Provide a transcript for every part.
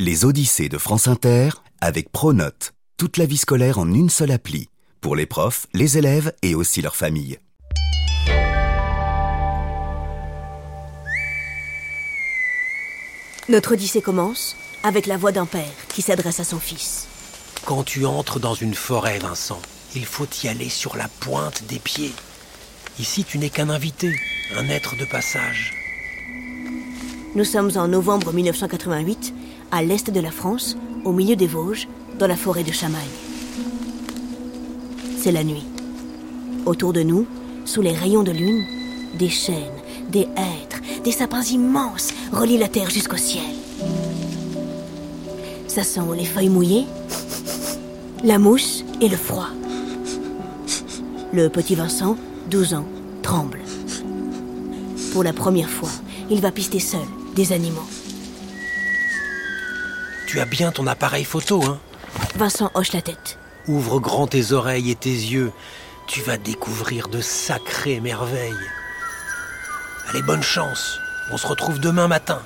Les Odyssées de France Inter avec Pronote. Toute la vie scolaire en une seule appli. Pour les profs, les élèves et aussi leurs familles. Notre Odyssée commence avec la voix d'un père qui s'adresse à son fils. Quand tu entres dans une forêt, Vincent, il faut y aller sur la pointe des pieds. Ici, tu n'es qu'un invité, un être de passage. Nous sommes en novembre 1988, à l'est de la France, au milieu des Vosges, dans la forêt de Chamagne. C'est la nuit. Autour de nous, sous les rayons de lune, des chênes, des hêtres, des sapins immenses relient la terre jusqu'au ciel. Ça sent les feuilles mouillées, la mousse et le froid. Le petit Vincent, 12 ans, tremble. Pour la première fois, il va pister seul des animaux. Tu as bien ton appareil photo, hein Vincent hoche la tête. Ouvre grand tes oreilles et tes yeux. Tu vas découvrir de sacrées merveilles. Allez, bonne chance. On se retrouve demain matin.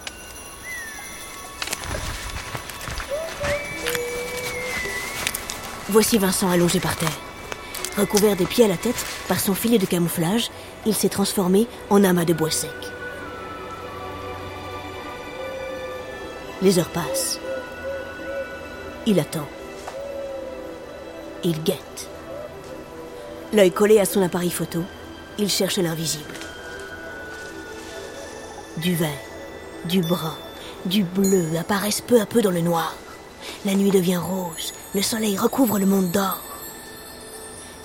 Voici Vincent allongé par terre. Recouvert des pieds à la tête par son filet de camouflage, il s'est transformé en amas de bois sec. Les heures passent. Il attend. Il guette. L'œil collé à son appareil photo, il cherche l'invisible. Du vert, du brun, du bleu apparaissent peu à peu dans le noir. La nuit devient rose, le soleil recouvre le monde d'or.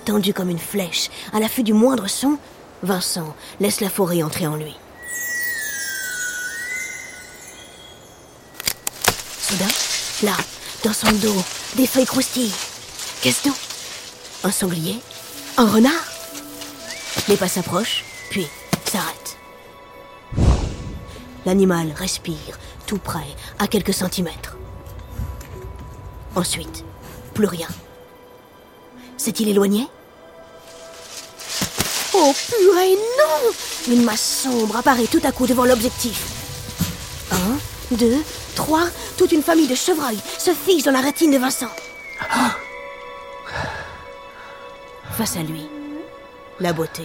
Tendu comme une flèche, à l'affût du moindre son, Vincent laisse la forêt entrer en lui. Soudain, là, dans son dos, des feuilles croustillent. Qu'est-ce donc? Un sanglier? Un renard? Les pas s'approchent, puis s'arrêtent. L'animal respire, tout près, à quelques centimètres. Ensuite, plus rien. S'est-il éloigné? Oh purée, non Une masse sombre apparaît tout à coup devant l'objectif. Un, deux, toute une famille de chevreuils se fiche dans la rétine de Vincent. Face à lui, la beauté,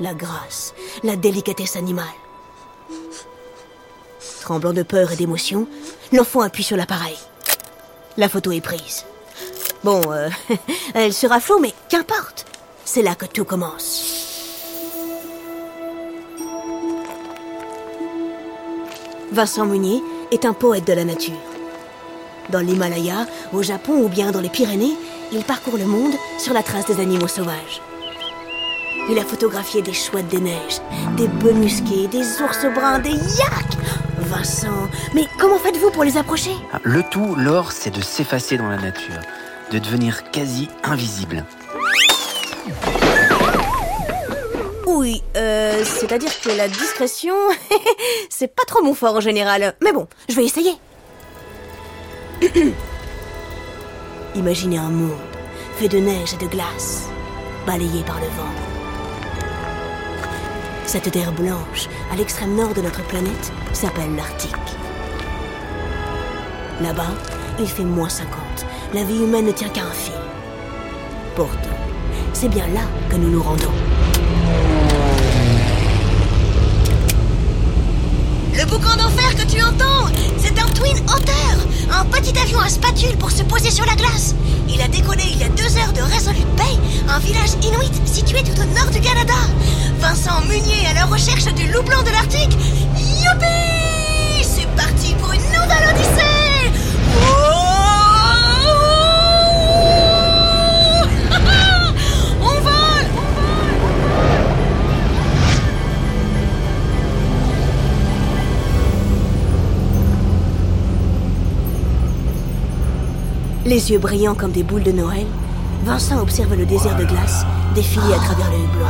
la grâce, la délicatesse animale. Tremblant de peur et d'émotion, l'enfant appuie sur l'appareil. La photo est prise. Bon, euh, elle sera floue, mais qu'importe. C'est là que tout commence. Vincent Munier est un poète de la nature. Dans l'Himalaya, au Japon ou bien dans les Pyrénées, il parcourt le monde sur la trace des animaux sauvages. Il a photographié des chouettes des neiges, des musqués, des ours bruns, des yaks Vincent, mais comment faites-vous pour les approcher? Le tout, Laure, c'est de s'effacer dans la nature, de devenir quasi invisible. Oui, euh, c'est-à-dire que la discrétion, c'est pas trop mon fort en général. Mais bon, je vais essayer. Imaginez un monde fait de neige et de glace, balayé par le vent. Cette terre blanche, à l'extrême nord de notre planète, s'appelle l'Arctique. Là-bas, il fait moins 50. La vie humaine ne tient qu'à un fil. Pourtant, c'est bien là que nous nous rendons. Le boucan d'enfer que tu entends, c'est un Twin Otter, un petit avion à spatule pour se poser sur la glace. Il a décollé il y a deux heures de Resolute Bay, un village inuit situé tout au nord du Canada. Vincent Munier à la recherche du loup blanc de l'Arctique. Youpi C'est parti pour une nouvelle brillants comme des boules de Noël, Vincent observe le désert de glace défiler à travers le hublot.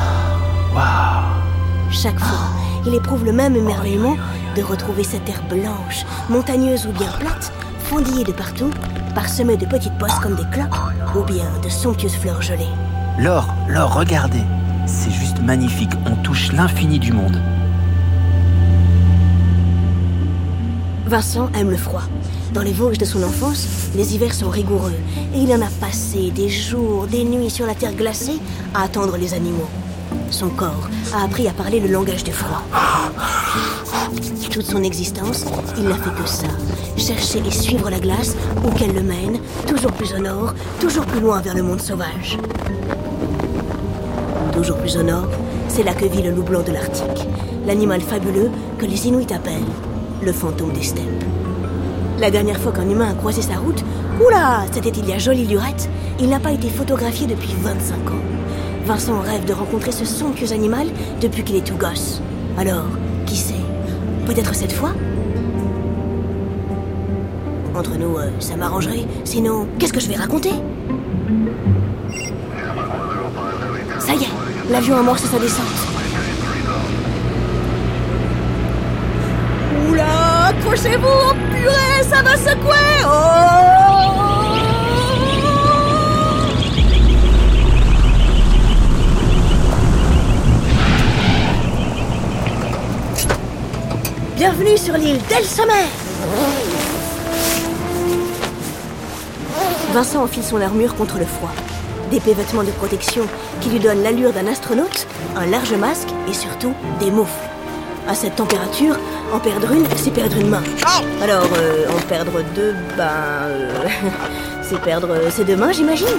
Chaque fois, il éprouve le même émerveillement de retrouver cette terre blanche, montagneuse ou bien plate, fondillée de partout, parsemée de petites postes comme des cloques, ou bien de somptueuses fleurs gelées. Laure, Laure, regardez. C'est juste magnifique. On touche l'infini du monde. Vincent aime le froid. Dans les Vosges de son enfance, les hivers sont rigoureux et il en a passé des jours, des nuits sur la terre glacée à attendre les animaux. Son corps a appris à parler le langage du froid. Toute son existence, il n'a fait que ça. Chercher et suivre la glace où qu'elle le mène, toujours plus au nord, toujours plus loin vers le monde sauvage. Toujours plus au nord, c'est là que vit le loup blanc de l'Arctique, l'animal fabuleux que les Inuits appellent le fantôme des steppes. La dernière fois qu'un humain a croisé sa route, oula, c'était il y a jolie lurette, il n'a pas été photographié depuis 25 ans. Vincent rêve de rencontrer ce somptueux animal depuis qu'il est tout gosse. Alors, qui sait Peut-être cette fois? Entre nous, euh, ça m'arrangerait. Sinon, qu'est-ce que je vais raconter? Ça y est, l'avion amorce sa descente. Oula, accrochez-vous, oh purée, ça va secouer Oh Bienvenue sur l'île d'El Sommer Vincent enfile son armure contre le froid. D'épais vêtements de protection qui lui donnent l'allure d'un astronaute, un large masque et surtout des moufles. À cette température, en perdre une, c'est perdre une main. Alors, euh, en perdre deux, ben... euh, c'est perdre ses deux mains, j'imagine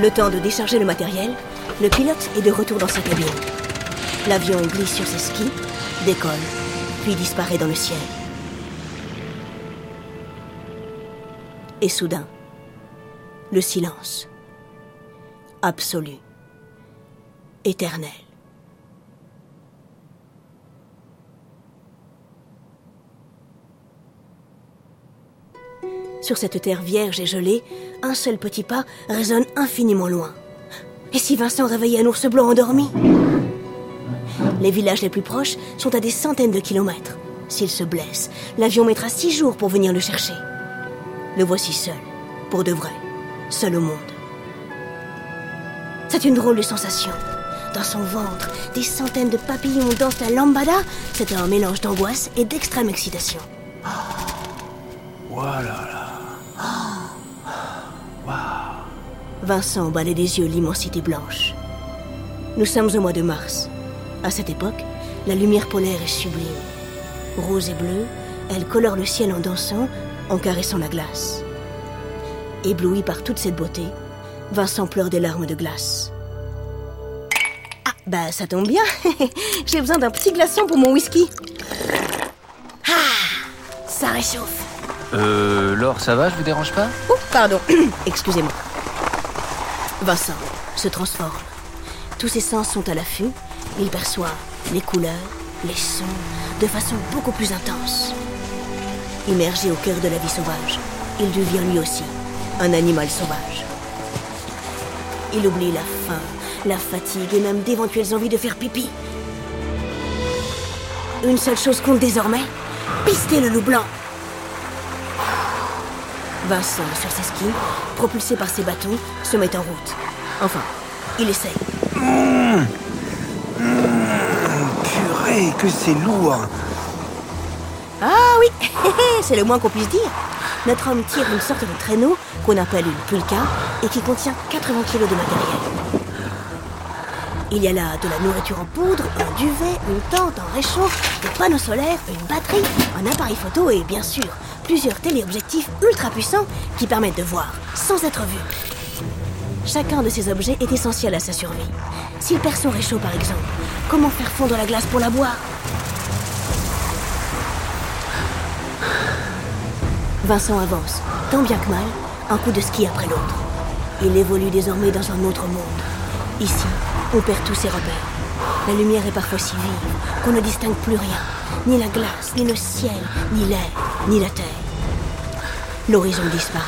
Le temps de décharger le matériel, le pilote est de retour dans sa cabine. L'avion glisse sur ses skis, décolle, puis disparaît dans le ciel. Et soudain, le silence. Absolu. Éternel. Sur cette terre vierge et gelée, un seul petit pas résonne infiniment loin. Et si Vincent réveillait un ours blanc endormi? Les villages les plus proches sont à des centaines de kilomètres. S'il se blesse, l'avion mettra six jours pour venir le chercher. Le voici seul, pour de vrai, seul au monde. C'est une drôle de sensation. Dans son ventre, des centaines de papillons dansent la lambada. C'est un mélange d'angoisse et d'extrême excitation. Voilà. Vincent balait des yeux l'immensité blanche. Nous sommes au mois de mars. À cette époque, la lumière polaire est sublime. Rose et bleue, elle colore le ciel en dansant, en caressant la glace. Ébloui par toute cette beauté, Vincent pleure des larmes de glace. Ah, bah ça tombe bien. J'ai besoin d'un petit glaçon pour mon whisky. Ah, ça réchauffe. Euh, Laure, ça va, je vous dérange pas? Oh, pardon. Excusez-moi. Vincent se transforme. Tous ses sens sont à l'affût. Il perçoit les couleurs, les sons, de façon beaucoup plus intense. Immergé au cœur de la vie sauvage, il devient lui aussi un animal sauvage. Il oublie la faim, la fatigue et même d'éventuelles envies de faire pipi. Une seule chose compte désormais, pister le loup blanc. Vincent, sur ses skis, propulsé par ses bâtons, se met en route. Enfin, il essaye. Purée, que c'est lourd. Ah oui, c'est le moins qu'on puisse dire. Notre homme tire une sorte de traîneau qu'on appelle une pulka et qui contient 80 kilos de matériel. Il y a là de la nourriture en poudre, un duvet, une tente, un réchaud, des panneaux solaires, une batterie, un appareil photo et bien sûr plusieurs téléobjectifs ultra puissants qui permettent de voir sans être vu. Chacun de ces objets est essentiel à sa survie. S'il perd son réchaud par exemple, comment faire fondre la glace pour la boire? Vincent avance, tant bien que mal, un coup de ski après l'autre. Il évolue désormais dans un autre monde. Ici, on perd tous ses repères. La lumière est parfois si vive qu'on ne distingue plus rien. Ni la glace, ni le ciel, ni l'air, ni la terre. L'horizon disparaît.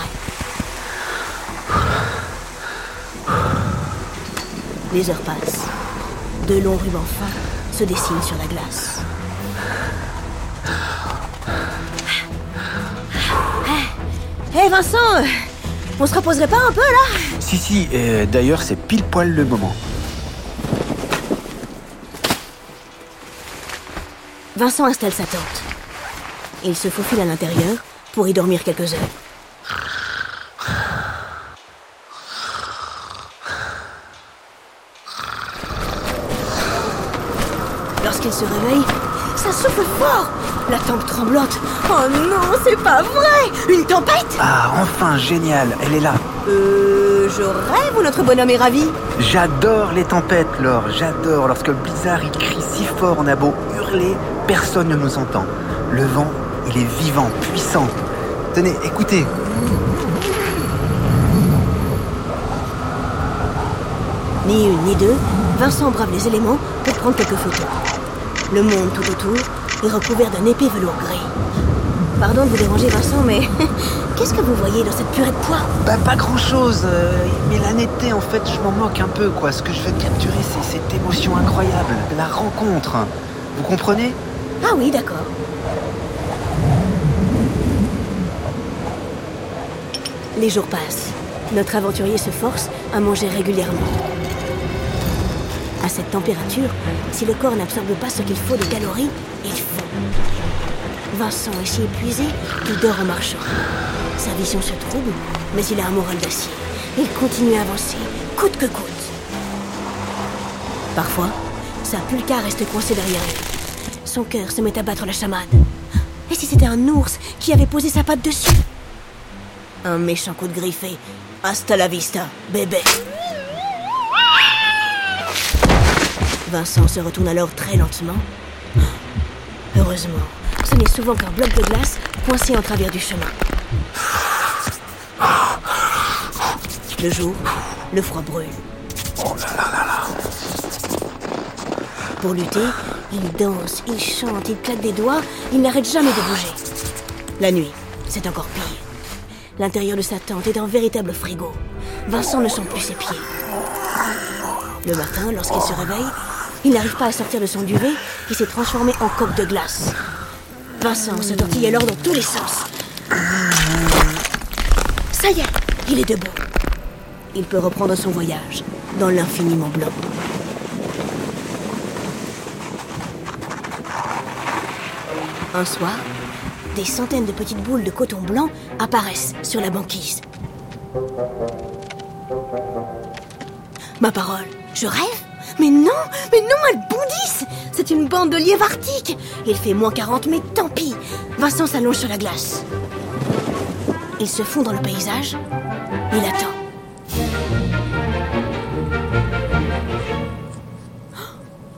Les heures passent. De longs rubans fins se dessinent sur la glace. Hé Vincent, euh, on se reposerait pas un peu là? Si, si, euh, d'ailleurs, c'est pile poil le moment. Vincent installe sa tente. Il se faufile à l'intérieur pour y dormir quelques heures. Lorsqu'il se réveille, ça souffle fort La tente tremblote Oh non, c'est pas vrai Une tempête Ah, enfin, génial, elle est là. Euh... Je rêve ou notre bonhomme est ravi J'adore les tempêtes, Laure, j'adore. Lorsque le blizzard il crie si fort, on a beau personne ne nous entend. Le vent, il est vivant, puissant. Tenez, écoutez. Ni une ni deux, Vincent brave les éléments pour prendre quelques photos. Le monde tout autour est recouvert d'un épais velours gris. Pardon de vous déranger, Vincent, mais qu'est-ce que vous voyez dans cette purée de poids Bah, pas grand chose, mais la netteté, en fait, je m'en moque un peu, quoi. Ce que je veux capturer, c'est cette émotion incroyable, la rencontre. Vous comprenez? Ah oui, d'accord. Les jours passent. Notre aventurier se force à manger régulièrement. À cette température, si le corps n'absorbe pas ce qu'il faut de calories, il fond. Vincent est si épuisé qu'il dort en marchant. Sa vision se trouble, mais il a un moral d'acier. Il continue à avancer, coûte que coûte. Parfois, pulka reste coincée derrière lui. Son cœur se met à battre la chamade. Et si c'était un ours qui avait posé sa patte dessus? Un méchant coup de griffé. Hasta la vista, bébé. Vincent se retourne alors très lentement. Heureusement, ce n'est souvent qu'un bloc de glace coincé en travers du chemin. Le jour, le froid brûle. Pour lutter, il danse, il chante, il claque des doigts, il n'arrête jamais de bouger. La nuit, c'est encore pire. L'intérieur de sa tente est un véritable frigo. Vincent ne sent plus ses pieds. Le matin, lorsqu'il se réveille, il n'arrive pas à sortir de son duvet qui s'est transformé en coque de glace. Vincent se tortille alors dans tous les sens. Ça y est, il est debout. Il peut reprendre son voyage dans l'infiniment blanc. Un soir, des centaines de petites boules de coton blanc apparaissent sur la banquise. Ma parole, je rêve Mais non, mais non, elles bondissent C'est une bande de lièvres arctiques Il fait moins 40, mais tant pis Vincent s'allonge sur la glace. Il se fond dans le paysage. Il attend.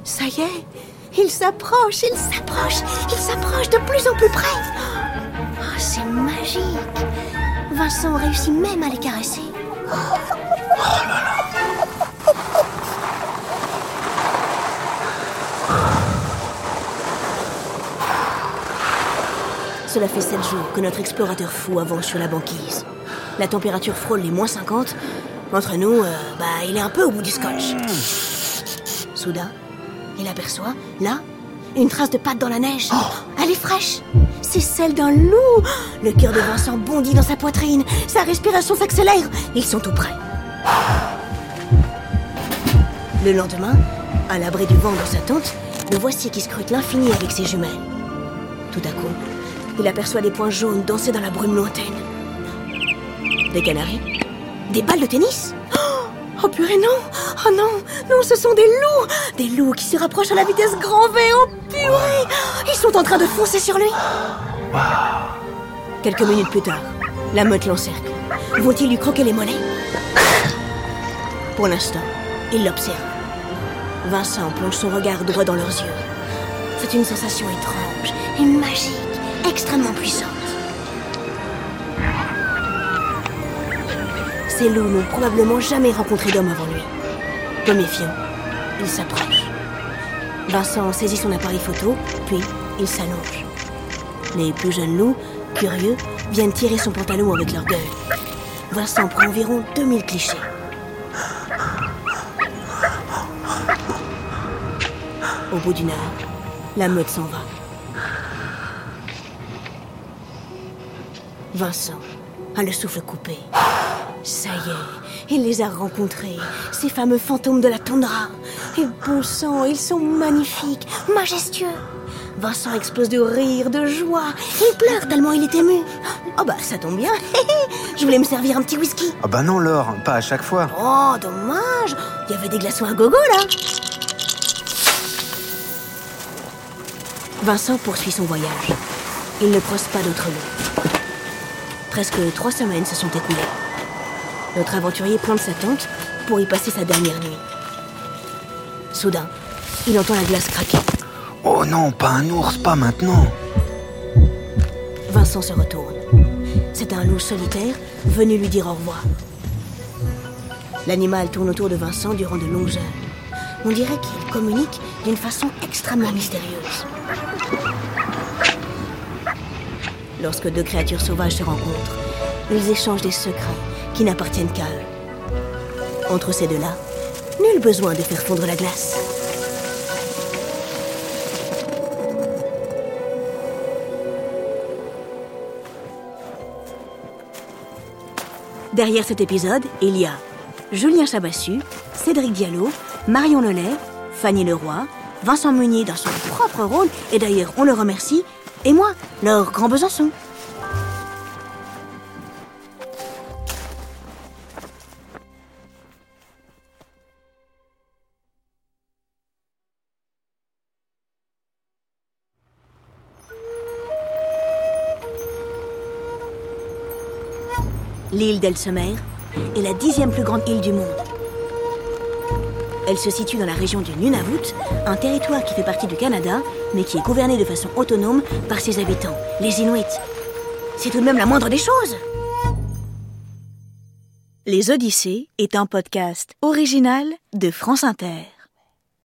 Ça y est, il s'approche, il s'approche, il s'approche de plus en plus près. Oh, c'est magique. Vincent réussit même à les caresser. Cela fait sept jours que notre explorateur fou avance sur la banquise. La température frôle les moins 50. Entre nous, euh, bah, il est un peu au bout du scotch. Soudain, il aperçoit, là, une trace de patte dans la neige. Elle est fraîche. C'est celle d'un loup. Le cœur de Vincent bondit dans sa poitrine. Sa respiration s'accélère. Ils sont tout près. Le lendemain, à l'abri du vent dans sa tente, le voici qui scrute l'infini avec ses jumelles. Tout à coup, il aperçoit des points jaunes danser dans la brume lointaine. Des canaris Des balles de tennis Oh, oh purée, non. Oh non. Non, ce sont des loups. Des loups qui se rapprochent à la vitesse grand V. Oh purée. Ils sont en train de foncer sur lui. Quelques minutes plus tard, la meute l'encercle. Vont-ils lui croquer les mollets Pour l'instant, il l'observe. Vincent plonge son regard droit dans leurs yeux. C'est une sensation étrange et magique, extrêmement puissante. Ces loups n'ont probablement jamais rencontré d'homme avant lui. Peu méfiant, il s'approche. Vincent saisit son appareil photo, puis il s'allonge. Les plus jeunes loups, curieux, viennent tirer son pantalon avec leur gueule. Vincent prend environ 2000 clichés. Au bout d'une heure, la meute s'en va. Vincent a le souffle coupé. Ça y est, il les a rencontrés, ces fameux fantômes de la toundra. Et bon sang, ils sont magnifiques, majestueux. Vincent explose de rire, de joie. Il pleure tellement il est ému. Oh bah ça tombe bien. Je voulais me servir un petit whisky. Oh bah non, Laure, pas à chaque fois. Oh, dommage. Il y avait des glaçons à gogo là. Vincent poursuit son voyage. Il ne croise pas d'autres mots. Presque trois semaines se sont écoulées. Notre aventurier plante sa tente pour y passer sa dernière nuit. Soudain, il entend la glace craquer. Oh non, pas un ours, pas maintenant. Vincent se retourne. C'est un loup solitaire venu lui dire au revoir. L'animal tourne autour de Vincent durant de longues heures. On dirait qu'il communique d'une façon extrêmement mystérieuse. Lorsque deux créatures sauvages se rencontrent, ils échangent des secrets qui n'appartiennent qu'à eux. Entre ces deux-là, nul besoin de faire fondre la glace. Derrière cet épisode, il y a Julien Chabassu, Cédric Diallo, Marion Lelay, Fanny Leroy, Vincent Meunier dans son propre rôle, et d'ailleurs on le remercie, et moi, leur Grand Besançon. L'île d'Elsemer est la dixième plus grande île du monde. Elle se situe dans la région du Nunavut, un territoire qui fait partie du Canada, mais qui est gouverné de façon autonome par ses habitants, les Inuits. C'est tout de même la moindre des choses. Les Odyssées est un podcast original de France Inter.